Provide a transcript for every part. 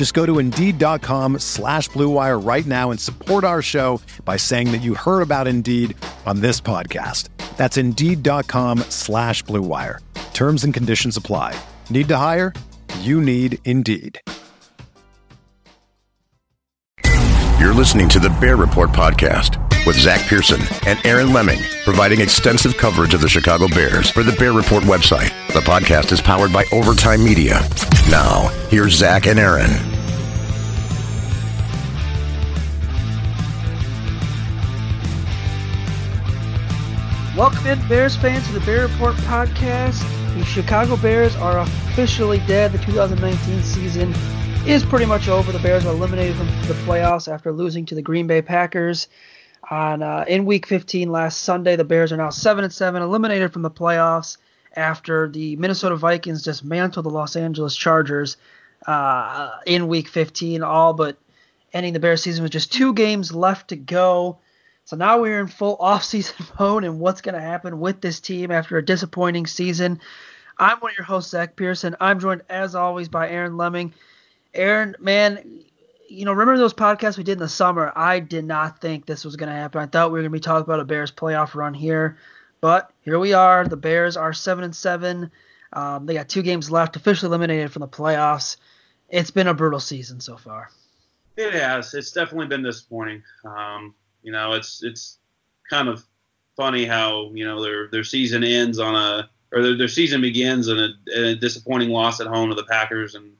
Just go to Indeed.com slash BlueWire right now and support our show by saying that you heard about Indeed on this podcast. That's Indeed.com slash BlueWire. Terms and conditions apply. Need to hire? You need Indeed. You're listening to the Bear Report podcast with Zach Pearson and Aaron Leming, providing extensive coverage of the Chicago Bears for the Bear Report website. The podcast is powered by Overtime Media. Now, here's Zach and Aaron. Welcome in, Bears fans, to the Bear Report podcast. The Chicago Bears are officially dead. The 2019 season is pretty much over. The Bears are eliminated from the playoffs after losing to the Green Bay Packers on uh, in Week 15 last Sunday. The Bears are now seven and seven, eliminated from the playoffs after the Minnesota Vikings dismantled the Los Angeles Chargers uh, in Week 15, all but ending the Bears season with just two games left to go. So now we're in full offseason mode and what's going to happen with this team after a disappointing season. I'm one of your hosts, Zach Pearson. I'm joined, as always, by Aaron Leming. Aaron, man, you know, remember those podcasts we did in the summer? I did not think this was going to happen. I thought we were going to be talking about a Bears playoff run here, but here we are. The Bears are seven and seven. Um, they got two games left, officially eliminated from the playoffs. It's been a brutal season so far. It has. It's definitely been disappointing. Um, you know, it's it's kind of funny how you know their their season ends on a or their, their season begins in a, in a disappointing loss at home to the Packers and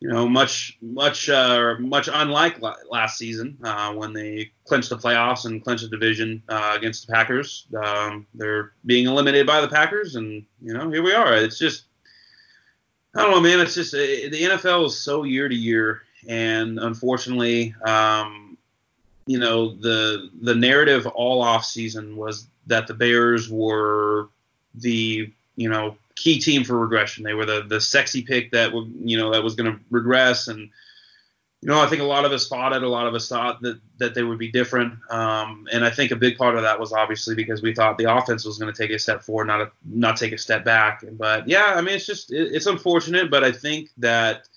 you know, much much uh, much unlike last season uh, when they clinched the playoffs and clinched the division uh, against the Packers. Um, they're being eliminated by the Packers, and you know, here we are. It's just I don't know, man. It's just the NFL is so year to year, and unfortunately, um, you know, the the narrative all off season was that the Bears were the you know key team for regression. They were the the sexy pick that would you know that was going to regress, and you know I think a lot of us thought it. A lot of us thought that that they would be different, um, and I think a big part of that was obviously because we thought the offense was going to take a step forward, not a, not take a step back. But yeah, I mean it's just it, it's unfortunate, but I think that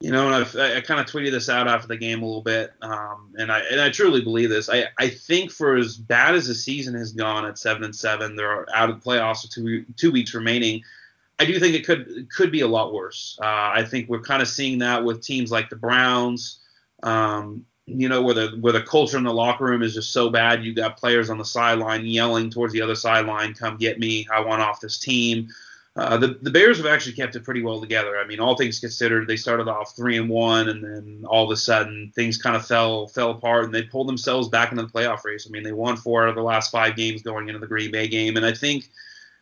you know, i I, kind of tweeted this out after the game a little bit, um, and I and I truly believe this. I, I think for as bad as the season has gone at seven and seven, they're out of the playoffs with two two weeks remaining. I do think it could could be a lot worse. Uh, I think we're kind of seeing that with teams like the Browns. Um, you know, where the where the culture in the locker room is just so bad, you got players on the sideline yelling towards the other sideline, "Come get me! I want off this team." Uh, the the Bears have actually kept it pretty well together. I mean, all things considered, they started off three and one, and then all of a sudden things kind of fell fell apart, and they pulled themselves back into the playoff race. I mean, they won four out of the last five games going into the Green Bay game, and I think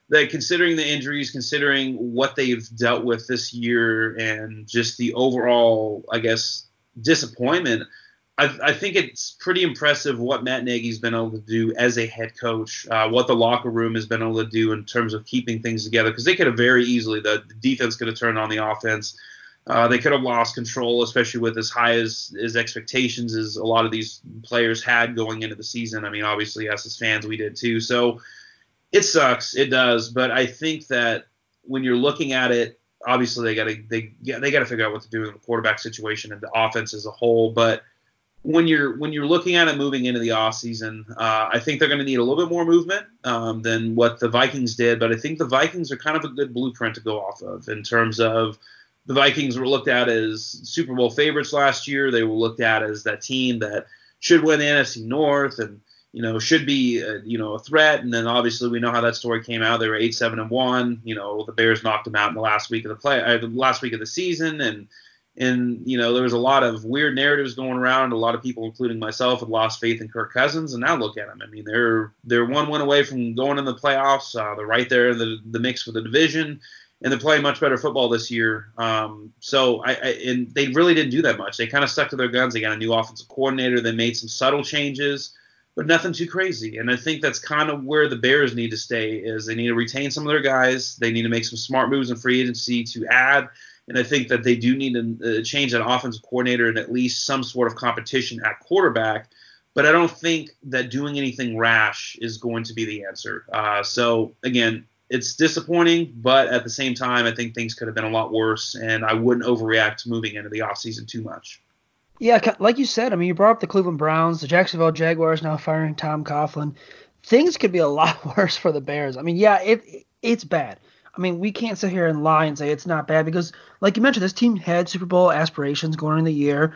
that considering the injuries, considering what they've dealt with this year, and just the overall, I guess, disappointment I, think it's pretty impressive what Matt Nagy's been able to do as a head coach, uh, what the locker room has been able to do in terms of keeping things together. Because they could have very easily, the, the defense could have turned on the offense. Uh, they could have lost control, especially with as high as, as expectations as a lot of these players had going into the season. I mean, obviously, us as fans, we did too. So it sucks. It does. But I think that when you're looking at it, obviously they got to they yeah, they got to figure out what to do in the quarterback situation and the offense as a whole. But when you're when you're looking at it moving into the off season, uh, I think they're going to need a little bit more movement um, than what the Vikings did. But I think the Vikings are kind of a good blueprint to go off of in terms of the Vikings were looked at as Super Bowl favorites last year. They were looked at as that team that should win the NFC North, and you know, should be, uh, you know, a threat. And then obviously we know how that story came out. They were eight, seven, and one. You know, the Bears knocked them out in the last week of the play, uh, the last week of the season, and and you know there was a lot of weird narratives going around. A lot of people, including myself, had lost faith in Kirk Cousins, and now look at them. I mean, they're they're one win away from going in the playoffs. Uh, they're right there in the the mix for the division, and they're playing much better football this year. Um, so I, I and they really didn't do that much. They kind of stuck to their guns. They got a new offensive coordinator. They made some subtle changes but nothing too crazy. And I think that's kind of where the Bears need to stay is they need to retain some of their guys. They need to make some smart moves in free agency to add. And I think that they do need to uh, change that offensive coordinator and at least some sort of competition at quarterback. But I don't think that doing anything rash is going to be the answer. Uh, so again, it's disappointing, but at the same time, I think things could have been a lot worse, and I wouldn't overreact moving into the offseason too much. Yeah, like you said, I mean, you brought up the Cleveland Browns, the Jacksonville Jaguars now firing Tom Coughlin. Things could be a lot worse for the Bears. I mean, yeah, it it's bad. I mean, we can't sit here and lie and say it's not bad because, like you mentioned, this team had Super Bowl aspirations going in the year.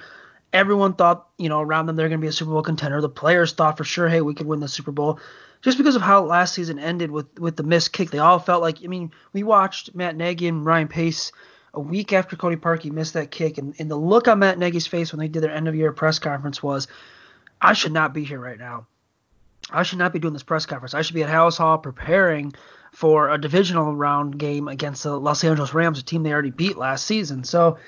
Everyone thought, you know, around them they're going to be a Super Bowl contender. The players thought for sure, hey, we could win the Super Bowl. Just because of how last season ended with with the missed kick, they all felt like. I mean, we watched Matt Nagy and Ryan Pace a week after Cody Parkey missed that kick, and, and the look on Matt Nagy's face when they did their end of year press conference was, I should not be here right now. I should not be doing this press conference. I should be at Halas Hall preparing for a divisional round game against the Los Angeles Rams, a team they already beat last season. So,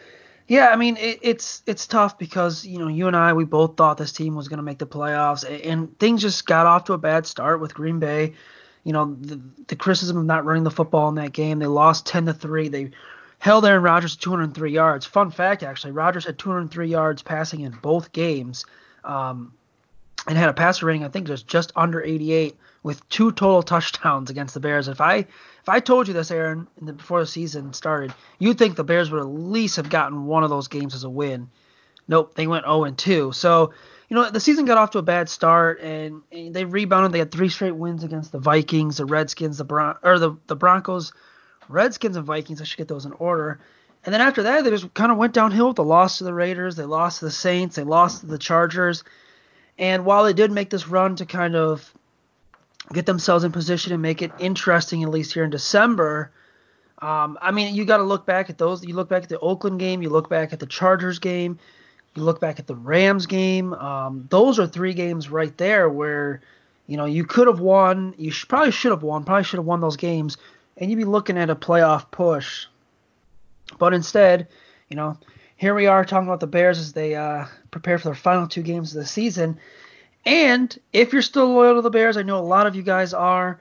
yeah, I mean it, it's it's tough because you know you and I we both thought this team was going to make the playoffs, and things just got off to a bad start with Green Bay. You know the, the criticism of not running the football in that game. They lost ten to three. They held Aaron Rodgers to 203 yards. Fun fact, actually, Rodgers had 203 yards passing in both games, um, and had a passer rating I think just just under 88 with two total touchdowns against the Bears. If I if I told you this, Aaron, the, before the season started, you'd think the Bears would at least have gotten one of those games as a win. Nope, they went 0 and 2. So you know the season got off to a bad start, and, and they rebounded. They had three straight wins against the Vikings, the Redskins, the Bron- or the the Broncos Redskins and Vikings. I should get those in order. And then after that, they just kind of went downhill with the loss to the Raiders. They lost to the Saints. They lost to the Chargers. And while they did make this run to kind of get themselves in position and make it interesting, at least here in December, um, I mean, you got to look back at those. You look back at the Oakland game. You look back at the Chargers game. You look back at the Rams game. Um, those are three games right there where, you know, you could have won. You probably should have won. Probably should have won those games and you'd be looking at a playoff push. But instead, you know, here we are talking about the Bears as they uh, prepare for their final two games of the season. And if you're still loyal to the Bears, I know a lot of you guys are,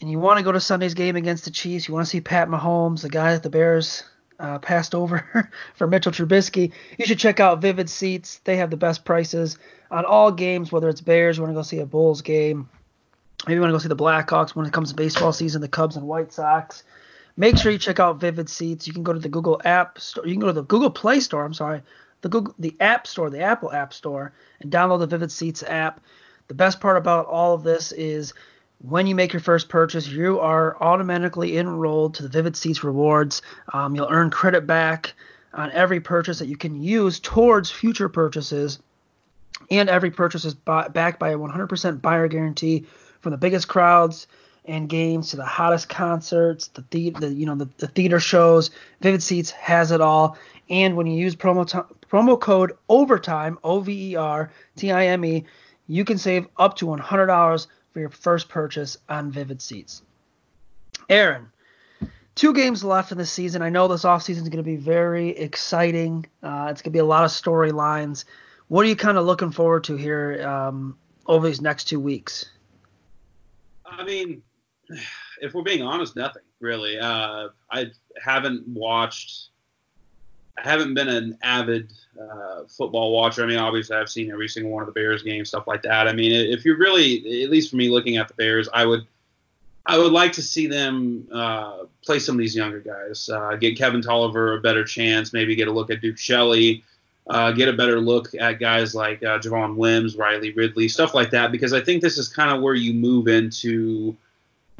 and you want to go to Sunday's game against the Chiefs, you want to see Pat Mahomes, the guy that the Bears uh, passed over for Mitchell Trubisky, you should check out Vivid Seats. They have the best prices on all games, whether it's Bears, you want to go see a Bulls game, Maybe you want to go see the Blackhawks when it comes to baseball season, the Cubs and White Sox. Make sure you check out Vivid Seats. You can go to the Google App Store. You can go to the Google Play Store. I'm sorry, the Google, the App Store, the Apple App Store, and download the Vivid Seats app. The best part about all of this is when you make your first purchase, you are automatically enrolled to the Vivid Seats rewards. Um, you'll earn credit back on every purchase that you can use towards future purchases, and every purchase is backed by a 100% buyer guarantee from the biggest crowds and games to the hottest concerts, the, the, the you know the, the, theater shows. Vivid Seats has it all. And when you use promo t- promo code Overtime O V E R T I M E, you can save up to $100 for your first purchase on Vivid Seats. Aaron, two games left in the season. I know this offseason is going to be very exciting. Uh, it's going to be a lot of storylines. What are you kind of looking forward to here um, over these next two weeks? I mean, if we're being honest, nothing really. Uh, I haven't watched. I haven't been an avid uh, football watcher. I mean, obviously, I've seen every single one of the Bears games, stuff like that. I mean, if you're really, at least for me, looking at the Bears, I would, I would like to see them uh, play some of these younger guys. Uh, get Kevin Toliver a better chance. Maybe get a look at Duke Shelley uh, get a better look at guys like uh, Javon Wims, Riley Ridley, stuff like that, because I think this is kind of where you move into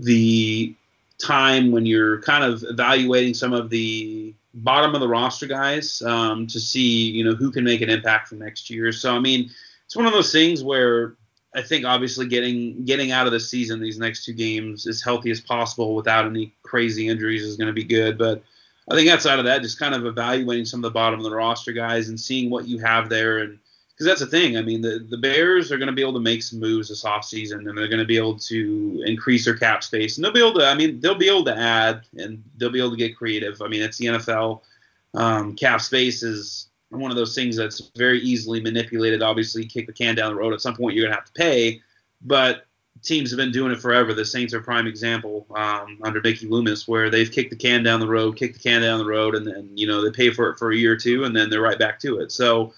the time when you're kind of evaluating some of the bottom of the roster guys um, to see, you know, who can make an impact for next year. So, I mean, it's one of those things where I think obviously getting getting out of the season these next two games as healthy as possible without any crazy injuries is going to be good. But I think outside of that, just kind of evaluating some of the bottom of the roster guys and seeing what you have there and because that's the thing. I mean, the, the Bears are going to be able to make some moves this offseason, and they're going to be able to increase their cap space, and they'll be able to. I mean, they'll be able to add, and they'll be able to get creative. I mean, it's the NFL. Um, cap space is one of those things that's very easily manipulated. Obviously, kick the can down the road. At some point, you're going to have to pay, but teams have been doing it forever. The Saints are a prime example um, under Mickey Loomis, where they've kicked the can down the road, kicked the can down the road, and then you know they pay for it for a year or two, and then they're right back to it. So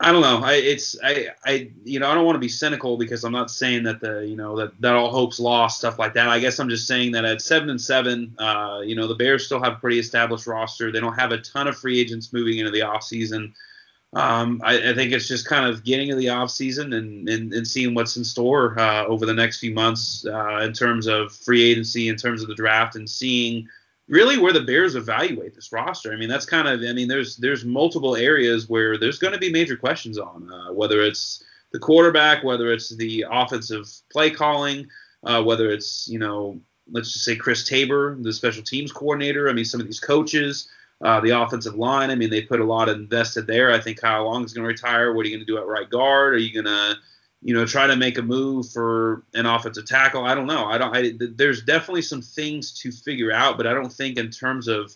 I don't know. I it's I I you know I don't want to be cynical because I'm not saying that the you know that that all hope's lost stuff like that. I guess I'm just saying that at seven and seven, uh, you know the Bears still have a pretty established roster. They don't have a ton of free agents moving into the offseason. Um, I, I think it's just kind of getting into the offseason and, and, and seeing what's in store uh, over the next few months uh, in terms of free agency, in terms of the draft, and seeing really where the Bears evaluate this roster. I mean, that's kind of I mean, there's there's multiple areas where there's going to be major questions on uh, whether it's the quarterback, whether it's the offensive play calling, uh, whether it's you know let's just say Chris Tabor, the special teams coordinator. I mean, some of these coaches. Uh, the offensive line, I mean, they put a lot invested there. I think Kyle Long is going to retire. What are you going to do at right guard? Are you going to you know, try to make a move for an offensive tackle. I don't know. I don't. I, there's definitely some things to figure out, but I don't think in terms of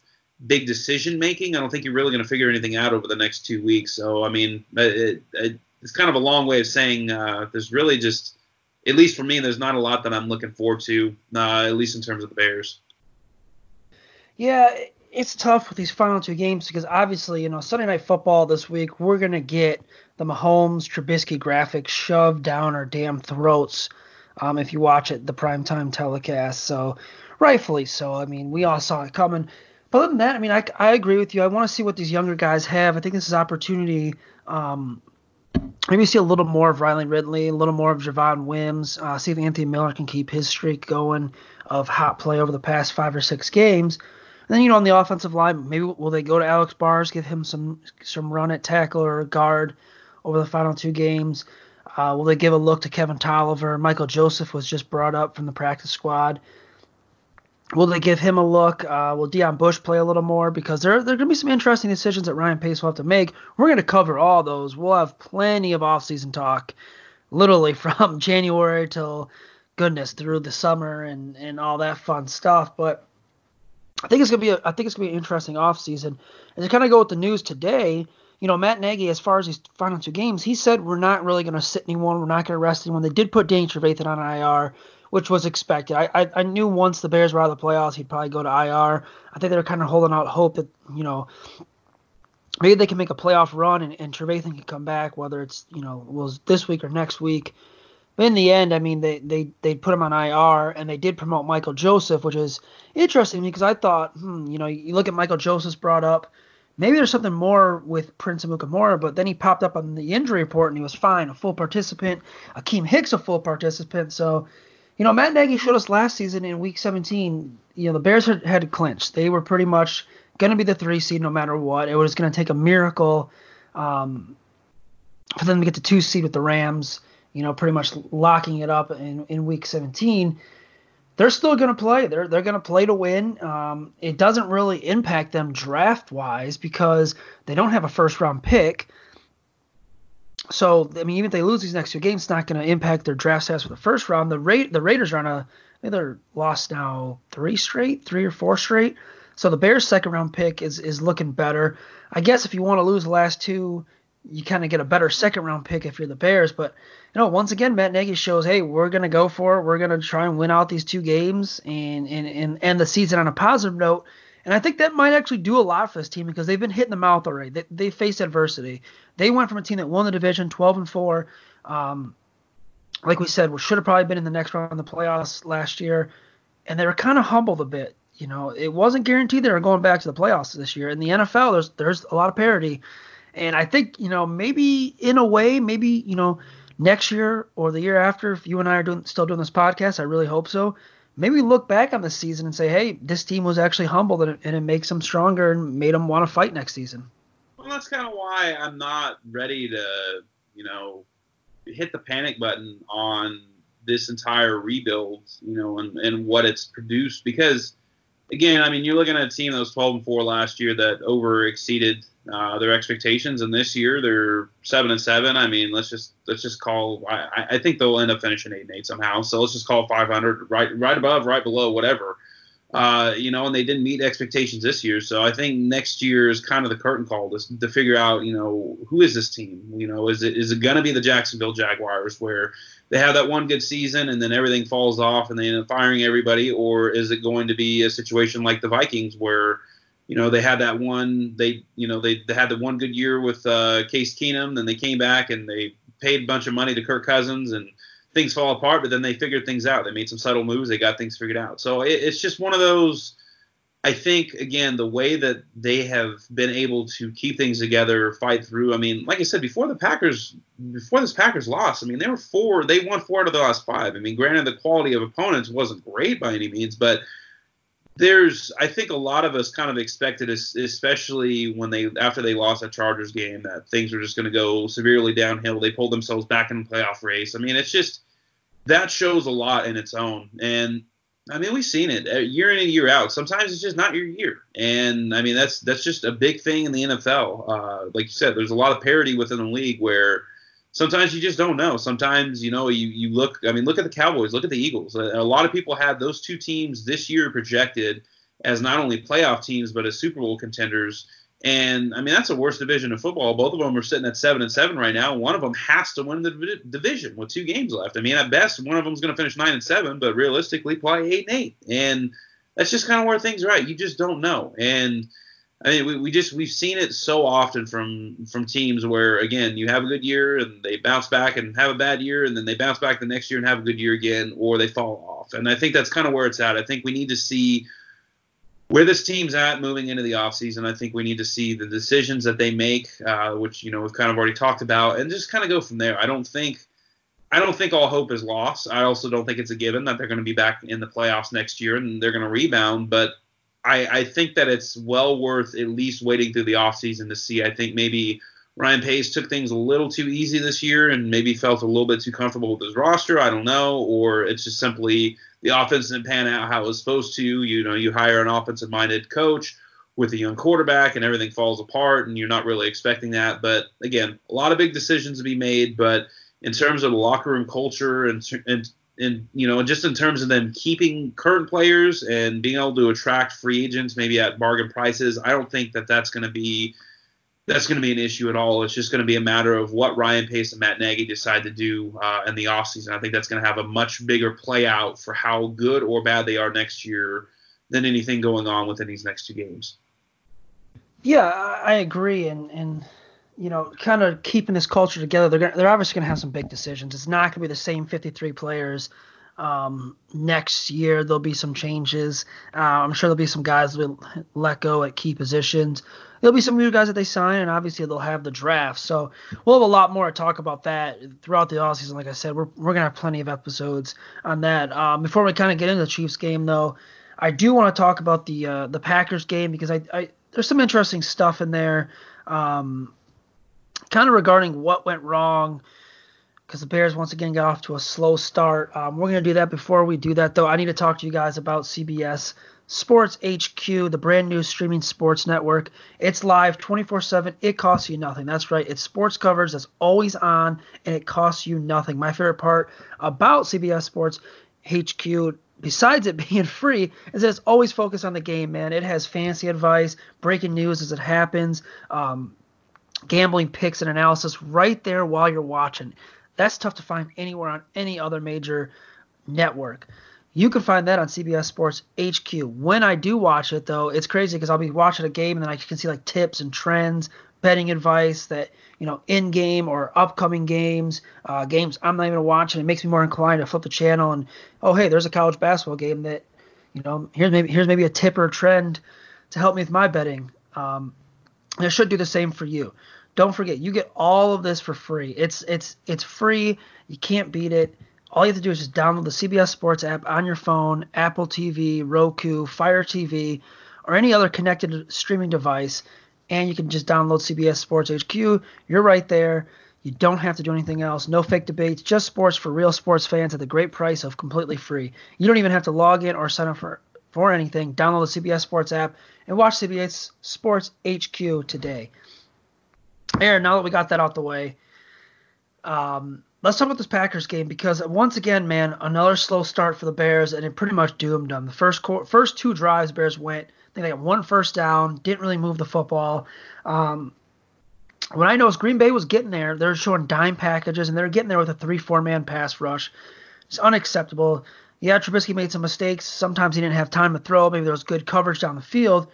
big decision making, I don't think you're really going to figure anything out over the next two weeks. So I mean, it, it, it's kind of a long way of saying uh, there's really just, at least for me, there's not a lot that I'm looking forward to, uh, at least in terms of the Bears. Yeah, it's tough with these final two games because obviously, you know, Sunday night football this week, we're gonna get the Mahomes Trubisky graphics shoved down our damn throats. Um, if you watch it, the primetime telecast, so rightfully so. I mean, we all saw it coming. But other than that, I mean, I, I agree with you. I want to see what these younger guys have. I think this is opportunity. Um, maybe see a little more of Riley Ridley, a little more of Javon Wims. Uh, see if Anthony Miller can keep his streak going of hot play over the past five or six games. And then you know on the offensive line, maybe will they go to Alex Bars, give him some some run at tackle or guard over the final two games? Uh, will they give a look to Kevin Toliver? Michael Joseph was just brought up from the practice squad. Will they give him a look? Uh, will Deon Bush play a little more? Because there, there are going to be some interesting decisions that Ryan Pace will have to make. We're going to cover all those. We'll have plenty of offseason talk, literally from January till goodness through the summer and, and all that fun stuff. But I think it's gonna be a, I think it's gonna be an interesting offseason. And to kind of go with the news today, you know, Matt Nagy, as far as these final two games, he said we're not really gonna sit anyone, we're not gonna rest anyone. They did put Danny Trevathan on IR, which was expected. I, I, I knew once the Bears were out of the playoffs, he'd probably go to IR. I think they were kind of holding out hope that you know maybe they can make a playoff run and, and Trevathan can come back, whether it's you know was this week or next week. But in the end, I mean, they they they put him on IR and they did promote Michael Joseph, which is interesting because I thought, hmm, you know, you look at Michael Joseph's brought up, maybe there's something more with Prince Amukamara, but then he popped up on the injury report and he was fine, a full participant. Akiem Hicks a full participant. So, you know, Matt Nagy showed us last season in Week 17, you know, the Bears had, had clinched. They were pretty much going to be the three seed no matter what. It was going to take a miracle um, for them to get the two seed with the Rams you know, pretty much locking it up in, in week 17, they're still going to play. They're they're going to play to win. Um, it doesn't really impact them draft wise because they don't have a first round pick. So I mean, even if they lose these next two games, it's not going to impact their draft status for the first round. The Ra- the Raiders are on a they're lost now three straight, three or four straight. So the Bears' second round pick is is looking better. I guess if you want to lose the last two, you kind of get a better second round pick if you're the Bears. But you know, once again, Matt Nagy shows, hey, we're gonna go for it. We're gonna try and win out these two games and and and end the season on a positive note. And I think that might actually do a lot for this team because they've been hit in the mouth already. They, they faced adversity. They went from a team that won the division, 12 and four. Um, like we said, we should have probably been in the next round of the playoffs last year, and they were kind of humbled a bit. You know, it wasn't guaranteed they were going back to the playoffs this year. In the NFL, there's there's a lot of parity. And I think, you know, maybe in a way, maybe, you know, next year or the year after, if you and I are doing still doing this podcast, I really hope so. Maybe look back on the season and say, hey, this team was actually humbled and it, and it makes them stronger and made them want to fight next season. Well, that's kind of why I'm not ready to, you know, hit the panic button on this entire rebuild, you know, and, and what it's produced because again, I mean, you're looking at a team that was 12 and 4 last year that over exceeded uh, their expectations, and this year they're seven and seven. I mean, let's just let's just call. I, I think they'll end up finishing eight and eight somehow. So let's just call 500, right right above, right below, whatever. Uh, you know, and they didn't meet expectations this year. So I think next year is kind of the curtain call to, to figure out, you know, who is this team? You know, is it is it going to be the Jacksonville Jaguars where they have that one good season and then everything falls off and they end up firing everybody, or is it going to be a situation like the Vikings where you know they had that one they you know they, they had the one good year with uh, Case Keenum, then they came back and they paid a bunch of money to Kirk Cousins and things fall apart, but then they figured things out. They made some subtle moves, they got things figured out. So it, it's just one of those I think again the way that they have been able to keep things together, fight through. I mean, like I said before, the Packers before this Packers loss. I mean, they were four. They won four out of the last five. I mean, granted, the quality of opponents wasn't great by any means, but there's I think a lot of us kind of expected, especially when they after they lost that Chargers game, that things were just going to go severely downhill. They pulled themselves back in the playoff race. I mean, it's just that shows a lot in its own, and I mean, we've seen it uh, year in and year out. Sometimes it's just not your year, and I mean that's that's just a big thing in the NFL. Uh, like you said, there's a lot of parity within the league where sometimes you just don't know. Sometimes you know you you look. I mean, look at the Cowboys, look at the Eagles. A, a lot of people had those two teams this year projected as not only playoff teams but as Super Bowl contenders. And I mean, that's the worst division in football. Both of them are sitting at seven and seven right now. One of them has to win the division with two games left. I mean, at best, one of them is going to finish nine and seven, but realistically, probably eight and eight. And that's just kind of where things are at. You just don't know. And I mean, we, we just we've seen it so often from from teams where again you have a good year and they bounce back and have a bad year and then they bounce back the next year and have a good year again, or they fall off. And I think that's kind of where it's at. I think we need to see where this team's at moving into the offseason, I think we need to see the decisions that they make, uh, which you know we've kind of already talked about, and just kind of go from there. I don't think, I don't think all hope is lost. I also don't think it's a given that they're going to be back in the playoffs next year and they're going to rebound. But I, I think that it's well worth at least waiting through the offseason to see. I think maybe Ryan Pace took things a little too easy this year and maybe felt a little bit too comfortable with his roster. I don't know, or it's just simply the offense didn't pan out how it was supposed to. You know, you hire an offensive minded coach with a young quarterback and everything falls apart and you're not really expecting that. But again, a lot of big decisions to be made. But in terms of the locker room culture and, and, and you know, just in terms of them keeping current players and being able to attract free agents maybe at bargain prices, I don't think that that's going to be that's going to be an issue at all. It's just going to be a matter of what Ryan Pace and Matt Nagy decide to do uh, in the offseason. I think that's going to have a much bigger play out for how good or bad they are next year than anything going on within these next two games. Yeah, I agree, and and you know, kind of keeping this culture together. They're gonna, they're obviously going to have some big decisions. It's not going to be the same 53 players um, next year there'll be some changes. Uh, I'm sure there'll be some guys that will let go at key positions. There'll be some new guys that they sign, and obviously they'll have the draft. So we'll have a lot more to talk about that throughout the offseason. Like I said, we're, we're gonna have plenty of episodes on that. Um, before we kind of get into the Chiefs game, though, I do want to talk about the uh, the Packers game because I, I there's some interesting stuff in there, um, kind of regarding what went wrong because the Bears once again got off to a slow start. Um, we're going to do that. Before we do that, though, I need to talk to you guys about CBS Sports HQ, the brand new streaming sports network. It's live 24 7. It costs you nothing. That's right. It's sports coverage that's always on, and it costs you nothing. My favorite part about CBS Sports HQ besides it being free, is that it's always focused on the game, man. It has fancy advice, breaking news as it happens, um, gambling picks and analysis right there while you're watching. That's tough to find anywhere on any other major network. You can find that on CBS Sports HQ. When I do watch it, though, it's crazy because I'll be watching a game and then I can see like tips and trends, betting advice that you know in game or upcoming games, uh, games I'm not even watching. It makes me more inclined to flip the channel and oh hey, there's a college basketball game that you know here's maybe here's maybe a tip or a trend to help me with my betting. Um, it should do the same for you. Don't forget, you get all of this for free. It's it's it's free. You can't beat it. All you have to do is just download the CBS Sports app on your phone, Apple TV, Roku, Fire TV, or any other connected streaming device, and you can just download CBS Sports HQ. You're right there. You don't have to do anything else. No fake debates, just sports for real sports fans at the great price of completely free. You don't even have to log in or sign up for, for anything. Download the CBS Sports app and watch CBS Sports HQ today. Aaron, now that we got that out the way, um, let's talk about this Packers game because once again, man, another slow start for the Bears and it pretty much doomed them. The first first two drives, Bears went. I think they got one first down, didn't really move the football. Um, what I know is Green Bay was getting there. They're showing dime packages and they're getting there with a three-four man pass rush. It's unacceptable. Yeah, Trubisky made some mistakes. Sometimes he didn't have time to throw. Maybe there was good coverage down the field.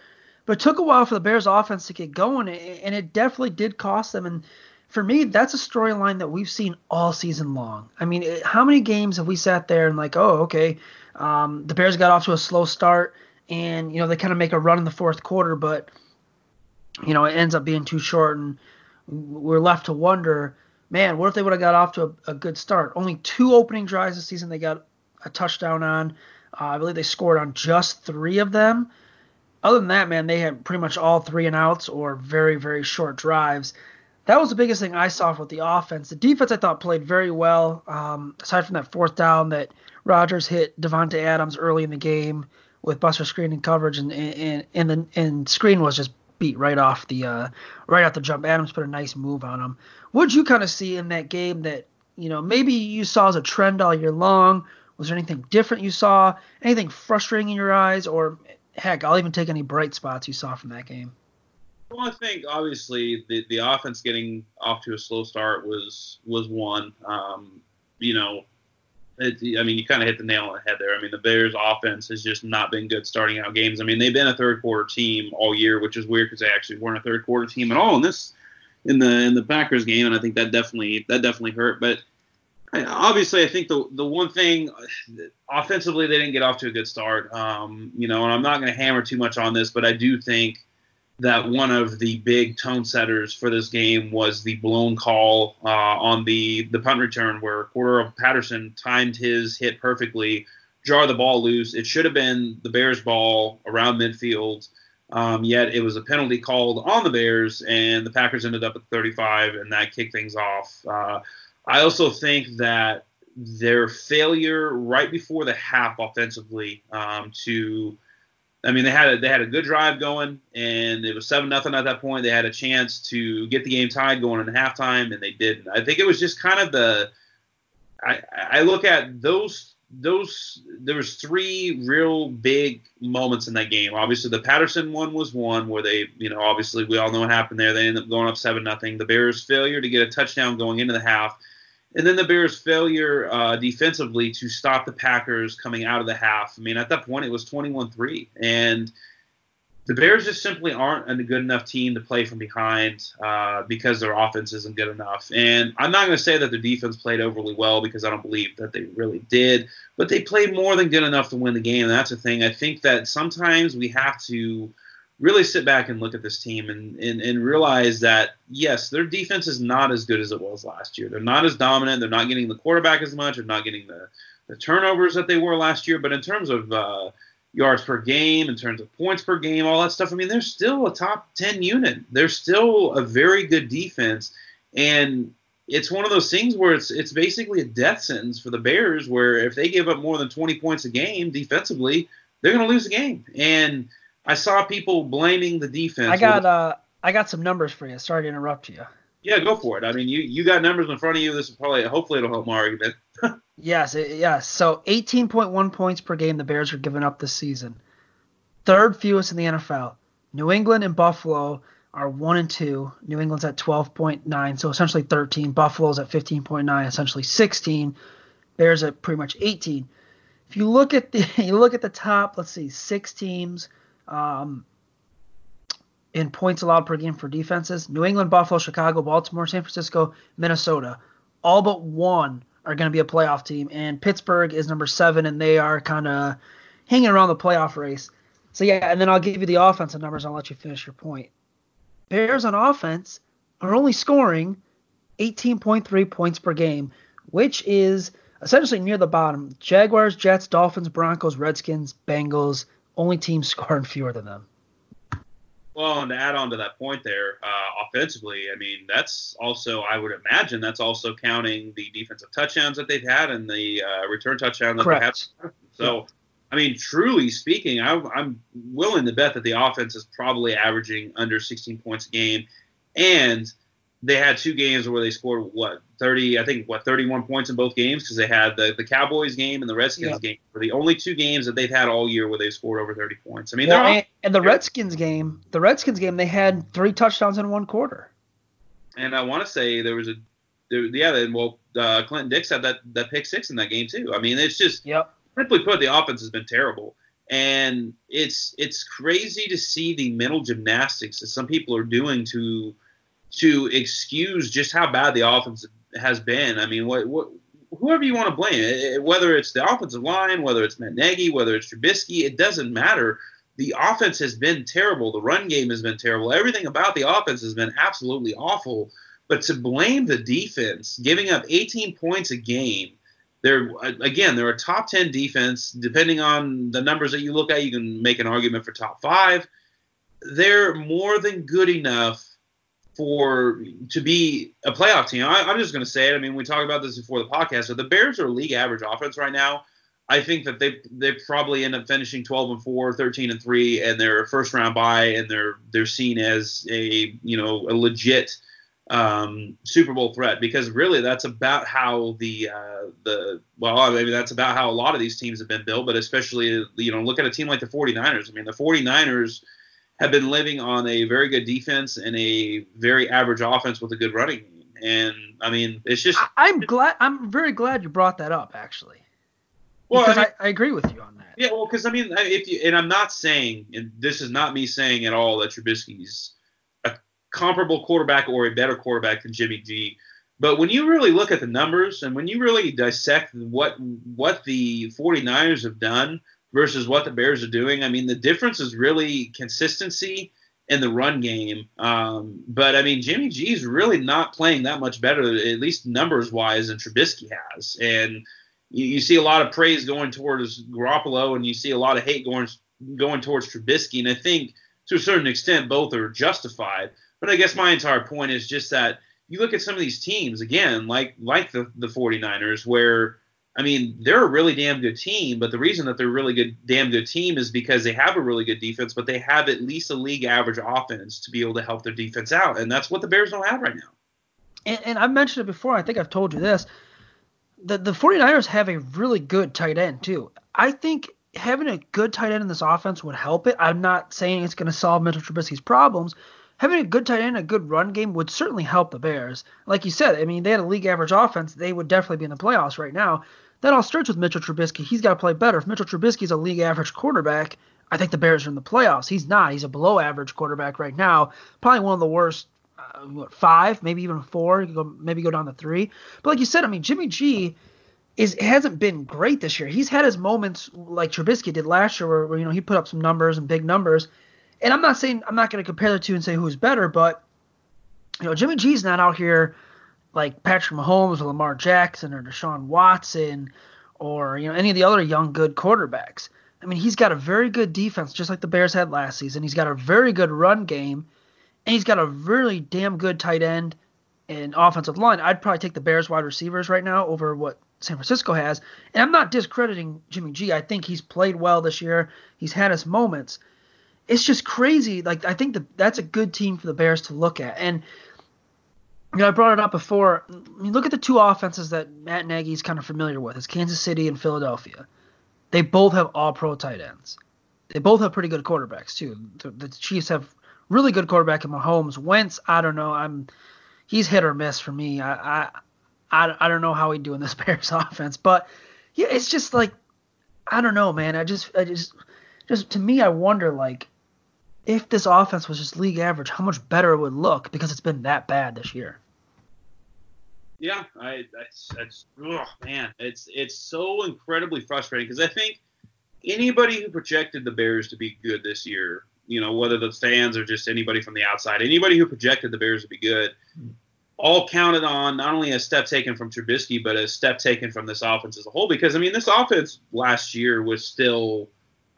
But it took a while for the Bears offense to get going, and it definitely did cost them. And for me, that's a storyline that we've seen all season long. I mean, how many games have we sat there and like, oh, okay, um, the Bears got off to a slow start, and you know they kind of make a run in the fourth quarter, but you know it ends up being too short, and we're left to wonder, man, what if they would have got off to a, a, good start? Only two opening drives this season they got a touchdown on. Uh, I believe they scored on just three of them. Other than that, man, they had pretty much all three and outs or very, very short drives. That was the biggest thing I saw with the offense. The defense I thought played very well. Um, aside from that fourth down that Rodgers hit Davante Adams early in the game with Buster Skrine and coverage, and and and the and Skrine was just beat right off the uh, right off the jump. Adams put a nice move on him. What did you kind of see in that game that you know maybe you saw as a trend all year long? Was there anything different you saw? Anything frustrating in your eyes, or heck, I'll even take any bright spots you saw from that game. Well, I think obviously the the offense getting off to a slow start was was one. Um, you know, it, I mean, you kind of hit the nail on the head there. I mean, the Bears' offense has just not been good starting out games. I mean, they've been a third quarter team all year, which is weird because they actually weren't a third quarter team at all in this in the in the Packers game, and I think that definitely that definitely hurt. But obviously, I think the the one thing offensively they didn't get off to a good start. Um, you know, and I'm not going to hammer too much on this, but I do think that one of the big tone setters for this game was the blown call uh, on the the punt return where Cordarrelle Patterson timed his hit perfectly, jar the ball loose. It should have been the Bears' ball around midfield. Um, yet it was a penalty called on the Bears, and the Packers ended up at 35, and that kicked things off. Uh, I also think that their failure right before the half offensively um, to I mean, they had a, they had a good drive going, and it was seven nothing at that point. They had a chance to get the game tied going into halftime, and they didn't. I think it was just kind of the. I, I look at those those there was three real big moments in that game. Obviously, the Patterson one was one where they, you know, obviously we all know what happened there. They ended up going up seven nothing. The Bears' failure to get a touchdown going into the half and then the Bears' failure uh, defensively to stop the Packers coming out of the half. I mean, at that point, it was 21 3. And the Bears just simply aren't a good enough team to play from behind uh, because their offense isn't good enough. And I'm not going to say that their defense played overly well because I don't believe that they really did, but they played more than good enough to win the game. And that's the thing. I think that sometimes we have to really sit back and look at this team and, and, and realize that yes, their defense is not as good as it was last year. They're not as dominant. They're not getting the quarterback as much. They're not getting the, the turnovers that they were last year. But in terms of uh, yards per game, in terms of points per game, all that stuff, I mean, they're still a top 10 unit. They're still a very good defense. And it's one of those things where it's it's basically a death sentence for the Bears, where if they give up more than 20 points a game defensively, they're going to lose the game. And I saw people blaming the defense. I got uh, I got some numbers for you. Sorry to interrupt you. Yeah, go for it. I mean, you you got numbers in front of you. This is probably hopefully it'll help my argument. yes, it, yes. So 18.1 points per game the Bears are giving up this season. Third fewest in the NFL. New England and Buffalo are one and two. New England's at 12.9, so essentially 13. Buffalo's at 15.9, essentially 16. Bears at pretty much 18. If you look at the you look at the top, let's see, six teams um, in points allowed per game for defenses. New England, Buffalo, Chicago, Baltimore, San Francisco, Minnesota. All but one are going to be a playoff team, and Pittsburgh is number seven, and they are kind of hanging around the playoff race. So yeah, and then I'll give you the offensive numbers. I'll let you finish your point. Bears on offense are only scoring 18.3 points per game, which is essentially near the bottom. Jaguars, Jets, Dolphins, Broncos, Redskins, Bengals, only teams scoring fewer than them. Well, and to add on to that point there, uh, offensively, I mean, that's also, I would imagine, that's also counting the defensive touchdowns that they've had and the uh, return touchdown that Correct. they have. So, I mean, truly speaking, I, I'm willing to bet that the offense is probably averaging under 16 points a game. And they had two games where they scored what 30 i think what 31 points in both games? Because they had the, the cowboys game and the redskins game were the only two games that they've had all year where they scored over 30 points. I mean Well, they're and, and the Redskins game, the Redskins game, they had three touchdowns in one quarter. and i want to say there was a there, yeah then well uh, clinton dix had that that pick six in that game too. I mean it's just Yep. simply put, the offense has been terrible, and it's it's crazy to see the mental gymnastics that some people are doing to to excuse just how bad the offense has been. I mean, what what whoever you want to blame, whether it's the offensive line, whether it's Matt Nagy, whether it's Trubisky, it doesn't matter. The offense has been terrible. The run game has been terrible. Everything about the offense has been absolutely awful. But to blame the defense, giving up 18 points a game, they're again they're a top 10 defense. Depending on the numbers that you look at, you can make an argument for top five. They're more than good enough for to be a playoff team. I, I'm just going to say it. I mean, we talked about this before the podcast. So the Bears are league average offense right now. I think that they they probably end up finishing 12 and 4, 13 and 3, and they're a first round bye, and they're they're seen as a you know a legit um, Super Bowl threat because really that's about how the uh, the well mean that's about how a lot of these teams have been built, but especially you know look at a team like the 49ers. I mean the 49ers have been living on a very good defense and a very average offense with a good running game. And I mean, it's just I'm glad. I'm very glad you brought that up, actually. well, because I I, I, agree with you on that. yeah, well, because I mean, if you and I'm not saying, and this is not me saying at all that Trubisky's a comparable quarterback or a better quarterback than Jimmy G. But when you really look at the numbers and when you really dissect what what the 49ers have done versus what the Bears are doing, I mean, the difference is really consistency in the run game. Um, but I mean, Jimmy G is really not playing that much better, at least numbers wise, than Trubisky has. And you, you see a lot of praise going towards Garoppolo, and you see a lot of hate going going towards Trubisky. And I think to a certain extent, both are justified. But I guess my entire point is just that you look at some of these teams again, like like the the 49ers, where I mean, they're a really damn good team, but the reason that they're a really good, damn good team is because they have a really good defense, but they have at least a league average offense to be able to help their defense out, and that's what the Bears don't have right now. And, and I've mentioned it before. I think I've told you this. The the 49ers have a really good tight end too. I think having a good tight end in this offense would help it. I'm not saying it's going to solve Mitchell Trubisky's problems. Having a good tight end, a good run game would certainly help the Bears. Like you said, I mean, they had a league average offense. They would definitely be in the playoffs right now. That all starts with Mitchell Trubisky. He's got to play better. If Mitchell Trubisky's a league average quarterback, I think the Bears are in the playoffs. He's not. He's a below average quarterback right now. Probably one of the worst uh, what, five, maybe even four. Go, maybe go down to three. But like you said, I mean, Jimmy G is hasn't been great this year. He's had his moments like Trubisky did last year, where, where you know he put up some numbers and big numbers. And I'm not saying I'm not going to compare the two and say who's better, but you know Jimmy G's not out here like Patrick Mahomes or Lamar Jackson or Deshaun Watson or you know any of the other young good quarterbacks. I mean, he's got a very good defense, just like the Bears had last season. He's got a very good run game, and he's got a really damn good tight end and offensive line. I'd probably take the Bears wide receivers right now over what San Francisco has. And I'm not discrediting Jimmy G. I think he's played well this year. He's had his moments. It's just crazy. Like I think that that's a good team for the Bears to look at. And you know, I brought it up before. I mean, look at the two offenses that Matt Nagy's kind of familiar with. It's Kansas City and Philadelphia. They both have all pro tight ends. They both have pretty good quarterbacks too. The, the Chiefs have really good quarterback in Mahomes. Wentz, I don't know. I'm he's hit or miss for me. I I I, I don't know how he'd do in this Bears offense, but yeah, it's just like I don't know, man. I just I just just to me, I wonder like if this offense was just league average, how much better it would look because it's been that bad this year. Yeah, I that's that's oh man, it's it's so incredibly frustrating because I think anybody who projected the Bears to be good this year, you know, whether the fans or just anybody from the outside, anybody who projected the Bears to be good, all counted on not only a step taken from Trubisky, but a step taken from this offense as a whole. Because I mean, this offense last year was still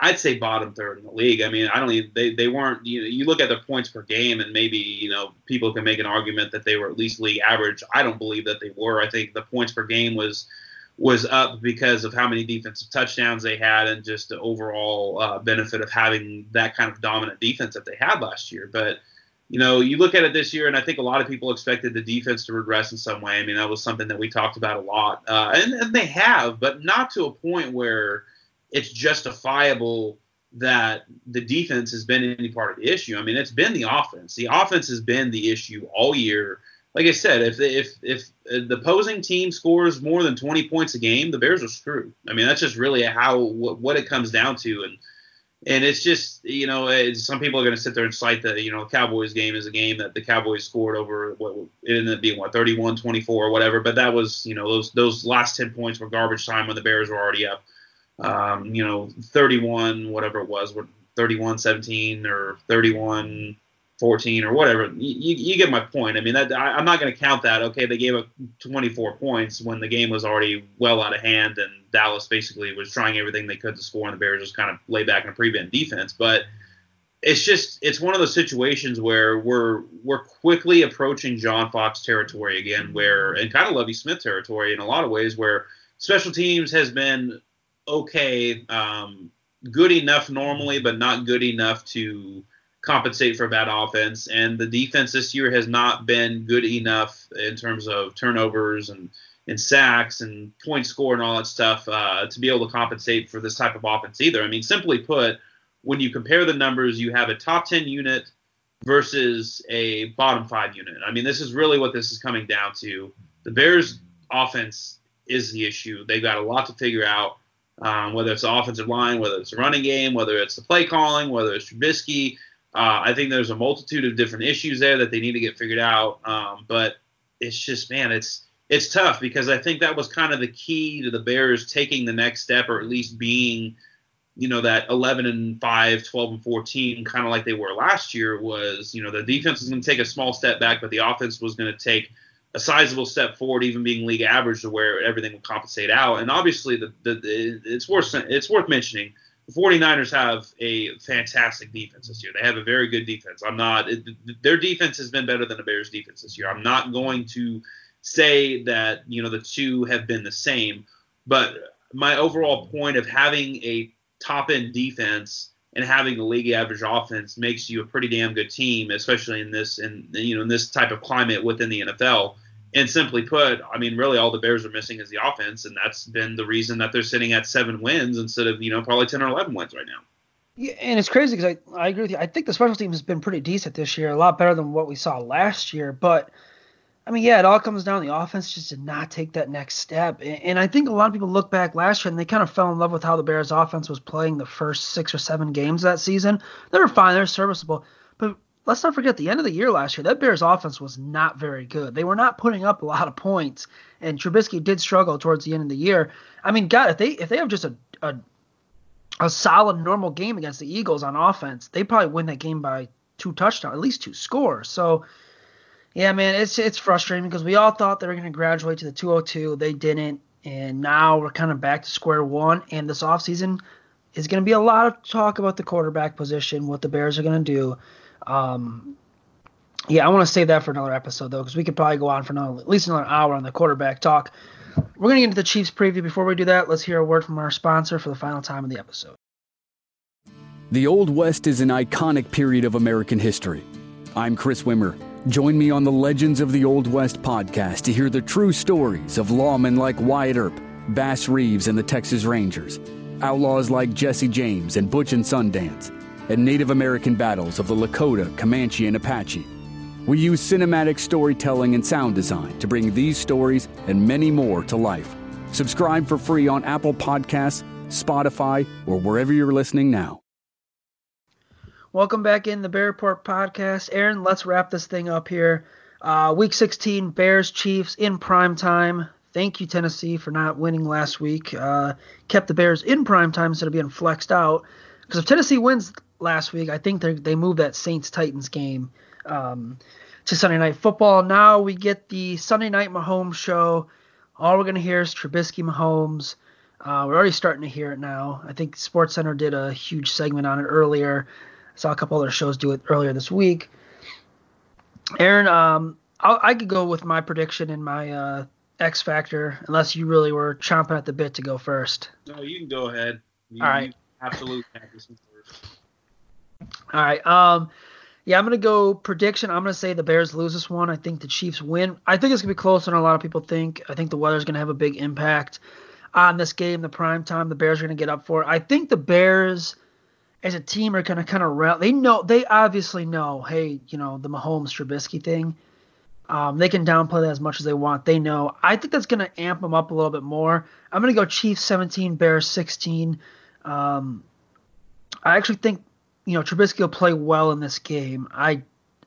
I'd say bottom third in the league. I mean, I don't even they, they weren't you know, you look at their points per game and maybe, you know, people can make an argument that they were at least league average. I don't believe that they were. I think the points per game was was up because of how many defensive touchdowns they had and just the overall uh, benefit of having that kind of dominant defense that they had last year. But you know, you look at it this year, and I think a lot of people expected the defense to regress in some way. I mean, that was something that we talked about a lot, uh, and, and they have, but not to a point where it's justifiable that the defense has been any part of the issue. I mean, it's been the offense. The offense has been the issue all year. Like I said, if if if the opposing team scores more than 20 points a game, the Bears are screwed. I mean, that's just really how what, it comes down to. And and it's just you know eh, some people are going to sit there and cite the you know Cowboys game is a game that the Cowboys scored over what it ended up being what 31 24 or whatever but that was you know those those last 10 points were garbage time when the Bears were already up um, you know 31 whatever it was 31 17 or 31 14 or whatever. You, you get my point. I mean, that, I, am not going to count that. Okay, they gave up 24 points when the game was already well out of hand, and Dallas basically was trying everything they could to score, and the Bears just kind of lay back and prevent defense. But it's just it's one of those situations where we're we're quickly approaching John Fox territory again, where and kind of Lovie Smith territory in a lot of ways, where special teams has been okay, um, good enough normally, but not good enough to compensate for bad offense. And the defense this year has not been good enough in terms of turnovers and, and sacks and point score and all that stuff uh, to be able to compensate for this type of offense either. I mean, simply put, when you compare the numbers, you have a top 10 unit versus a bottom five unit. I mean, this is really what this is coming down to. The Bears' offense is the issue. They've got a lot to figure out. Um, whether it's the offensive line, whether it's the running game, whether it's the play calling, whether it's Trubisky, uh, I think there's a multitude of different issues there that they need to get figured out. Um, but it's just, man, it's it's tough because I think that was kind of the key to the Bears taking the next step, or at least being, you know, that 11 and 5, 12 and 14, kind of like they were last year. Was you know the defense was going to take a small step back, but the offense was going to take a sizable step forward, even being league average to where everything would compensate out. And obviously, the, the, the it's worth it's worth mentioning the 49ers have a fantastic defense this year. They have a very good defense. I'm not it, their defense has been better than the Bears defense this year. I'm not going to say that, you know, the two have been the same, but my overall point of having a top end defense and having a league average offense makes you a pretty damn good team, especially in this and you know in this type of climate within the NFL. And simply put, I mean, really all the Bears are missing is the offense, and that's been the reason that they're sitting at seven wins instead of you know probably ten or eleven wins right now. Yeah, and it's crazy because I, I agree with you. I think the special team has been pretty decent this year, a lot better than what we saw last year. But I mean, yeah, it all comes down to the offense just did not take that next step. And, and I think a lot of people look back last year and they kind of fell in love with how the Bears offense was playing the first six or seven games that season. They were fine, they're serviceable. Let's not forget the end of the year last year, that Bears offense was not very good. They were not putting up a lot of points, and Trubisky did struggle towards the end of the year. I mean, God, if they if they have just a a, a solid normal game against the Eagles on offense, they probably win that game by two touchdowns, at least two scores. So. Yeah, man, it's it's frustrating because we all thought they were going to graduate to the 202. They didn't, and now we're kind of back to square one. And this offseason is going to be a lot of talk about the quarterback position, what the Bears are going to do. Um, yeah, I want to save that for another episode though, because we could probably go on for another, at least another hour on the quarterback talk. We're gonna get into the Chiefs preview. Before we do that, let's hear a word from our sponsor for the final time of the episode. The Old West is an iconic period of American history. I'm Chris Wimmer. Join me on the Legends of the Old West podcast to hear the true stories of lawmen like Wyatt Earp, Bass Reeves and the Texas Rangers, outlaws like Jesse James and Butch and Sundance and Native American battles of the Lakota, Comanche, and Apache. We use cinematic storytelling and sound design to bring these stories and many more to life. Subscribe for free on Apple Podcasts, Spotify, or wherever you're listening now. Welcome back in the Bear Report podcast. Aaron, let's wrap this thing up here. Uh, week 16, Bears Chiefs in prime time. Thank you, Tennessee, for not winning last week. Uh, kept the Bears in prime time instead of being flexed out. Because if Tennessee wins last week. I think they they moved that Saints Titans game um, to Sunday Night Football. Now we get the Sunday Night Mahomes show. All we're gonna hear is Trubisky Mahomes. Uh, we're already starting to hear it now. I think Sports Center did a huge segment on it earlier. I saw a couple other shows do it earlier this week. Aaron, um, I'll, i could go with my prediction and my uh, X Factor, unless you really were chomping at the bit to go first. No, you can go ahead. You, All right. Absolutely. All right. Um, yeah, I'm gonna go prediction. I'm gonna say the Bears lose this one. I think the Chiefs win. I think it's gonna be closer than a lot of people think. I think the weather's gonna have a big impact on this game, the prime time. The Bears are gonna get up for it. I think the Bears, as a team, are gonna kind of they know they obviously know. Hey, you know the Mahomes Trubisky thing. Um, they can downplay that as much as they want. They know. I think that's gonna amp them up a little bit more. I'm gonna go Chiefs 17, Bears 16. Um, I actually think you know Trubisky will play well in this game. I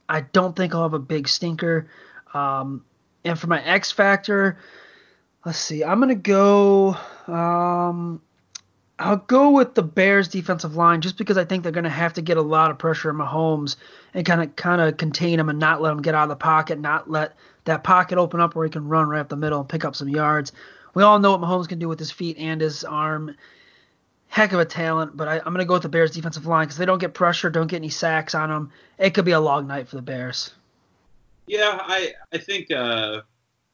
I don't think I'll have a big stinker. Um, and for my X factor, let's see. I'm gonna go. Um, I'll go with the Bears defensive line just because I think they're gonna have to get a lot of pressure on Mahomes and kind of kind of contain him and not let him get out of the pocket, not let that pocket open up where he can run right up the middle and pick up some yards. We all know what Mahomes can do with his feet and his arm heck of a talent, but I, am going to go with the Bears defensive line because they don't get pressure, don't get any sacks on them. It could be a long night for the Bears. Yeah, I I think uh,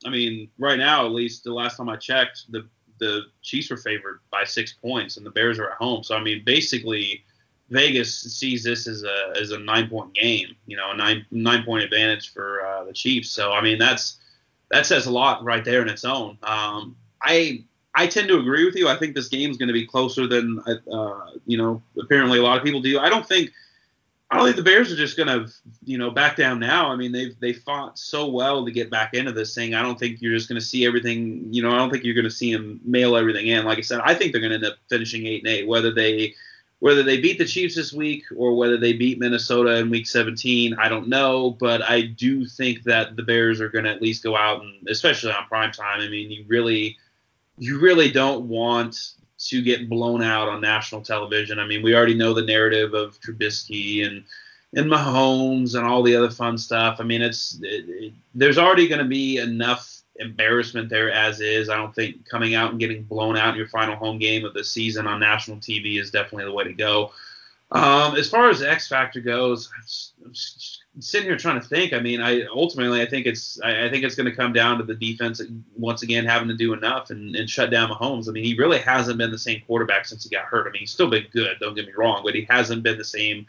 I mean right now at least the last time I checked the the Chiefs were favored by six points and the Bears are at home. So I mean basically Vegas sees this as a as a nine point game, you know, a nine nine point advantage for uh, the Chiefs. So I mean that's that says a lot right there in its own. Um, I I tend to agree with you. I think this game is going to be closer than uh, you know. Apparently, a lot of people do. I don't think. I don't think the Bears are just going to, you know, back down now. I mean, they've they fought so well to get back into this thing. I don't think you're just going to see everything. You know, I don't think you're going to see them mail everything in. Like I said, I think they're going to end up finishing eight and eight, whether they whether they beat the Chiefs this week or whether they beat Minnesota in Week 17. I don't know, but I do think that the Bears are going to at least go out and, especially on prime time. I mean, you really you really don't want to get blown out on national television. I mean, we already know the narrative of Trubisky and and Mahomes and all the other fun stuff. I mean, it's it, it, there's already going to be enough embarrassment there as is. I don't think coming out and getting blown out in your final home game of the season on national TV is definitely the way to go. Um, as far as X Factor goes, I'm sitting here trying to think. I mean, I ultimately I think it's I, I think it's going to come down to the defense once again having to do enough and, and shut down Mahomes. I mean, he really hasn't been the same quarterback since he got hurt. I mean, he's still been good. Don't get me wrong, but he hasn't been the same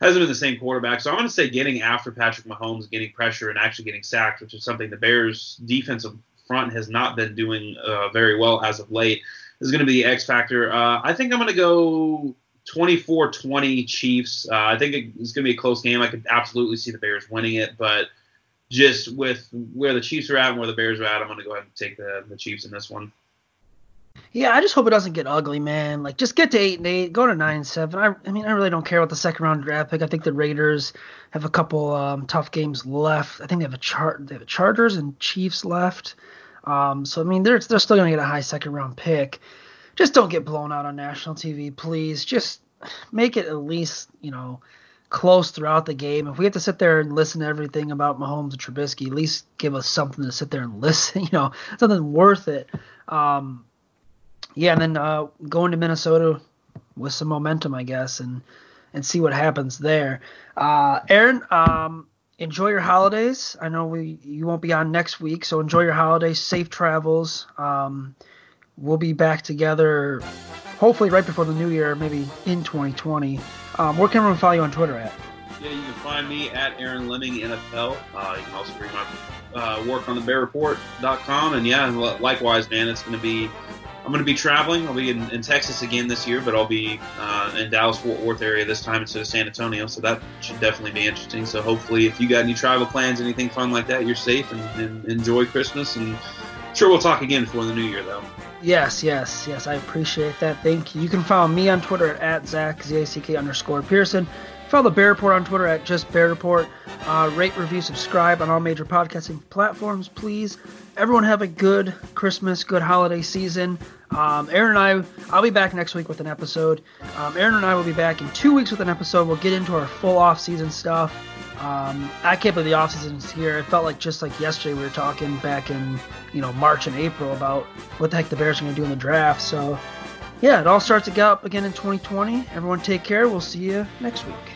hasn't been the same quarterback. So I'm going to say getting after Patrick Mahomes, getting pressure, and actually getting sacked, which is something the Bears' defensive front has not been doing uh, very well as of late, is going to be the X factor. Uh, I think I'm going to go 24-20 Chiefs. Uh, I think it's going to be a close game. I could absolutely see the Bears winning it, but just with where the Chiefs are at and where the Bears are at, I'm going to go ahead and take the, the Chiefs in this one. Yeah, I just hope it doesn't get ugly, man. Like, just get to eight and eight, go to nine and seven. I, I mean, I really don't care about the second round draft pick. I think the Raiders have a couple um, tough games left. I think they have a chart, they have a Chargers and Chiefs left. Um, so I mean, they're they're still gonna get a high second round pick just don't get blown out on national TV, please. Just make it at least, you know, close throughout the game. If we have to sit there and listen to everything about Mahomes and Trubisky, at least give us something to sit there and listen, you know, something worth it. Um, yeah, and then uh, going to Minnesota with some momentum, I guess, and and see what happens there. Uh, Aaron, um, enjoy your holidays. I know we you won't be on next week, so enjoy your holidays. Safe travels. Um, we'll be back together hopefully right before the new year, maybe in 2020. Um, where can everyone follow you on Twitter at? Yeah, you can find me at Aaron Leming NFL. Uh, you can also read my uh, work on the bearreport.com. And yeah, likewise, man, it's going to be. I'm going to be traveling. I'll be in, in, Texas again this year, but I'll be uh, in Dallas Fort Worth area this time instead of San Antonio. So that should definitely be interesting. So hopefully, if you got any travel plans, anything fun like that, you're safe and, and enjoy Christmas. And sure, we'll talk again before the new year, though. Yes, yes, yes. I appreciate that. Thank you. You can follow me on Twitter at Zack, Z-A-C-K underscore Pearson. Follow the Bear Report on Twitter at just Bear Report. Uh, rate, review, subscribe on all major podcasting platforms, please. Everyone have a good Christmas, good holiday season. Um, Aaron and I, I'll be back next week with an episode. Um, Aaron and I will be back in two weeks with an episode. We'll get into our full off-season stuff. Um, I can't believe the offseason is here. It felt like just like yesterday we were talking back in you know March and April about what the heck the Bears are going to do in the draft. So yeah, it all starts to get up again in 2020. Everyone take care. We'll see you next week.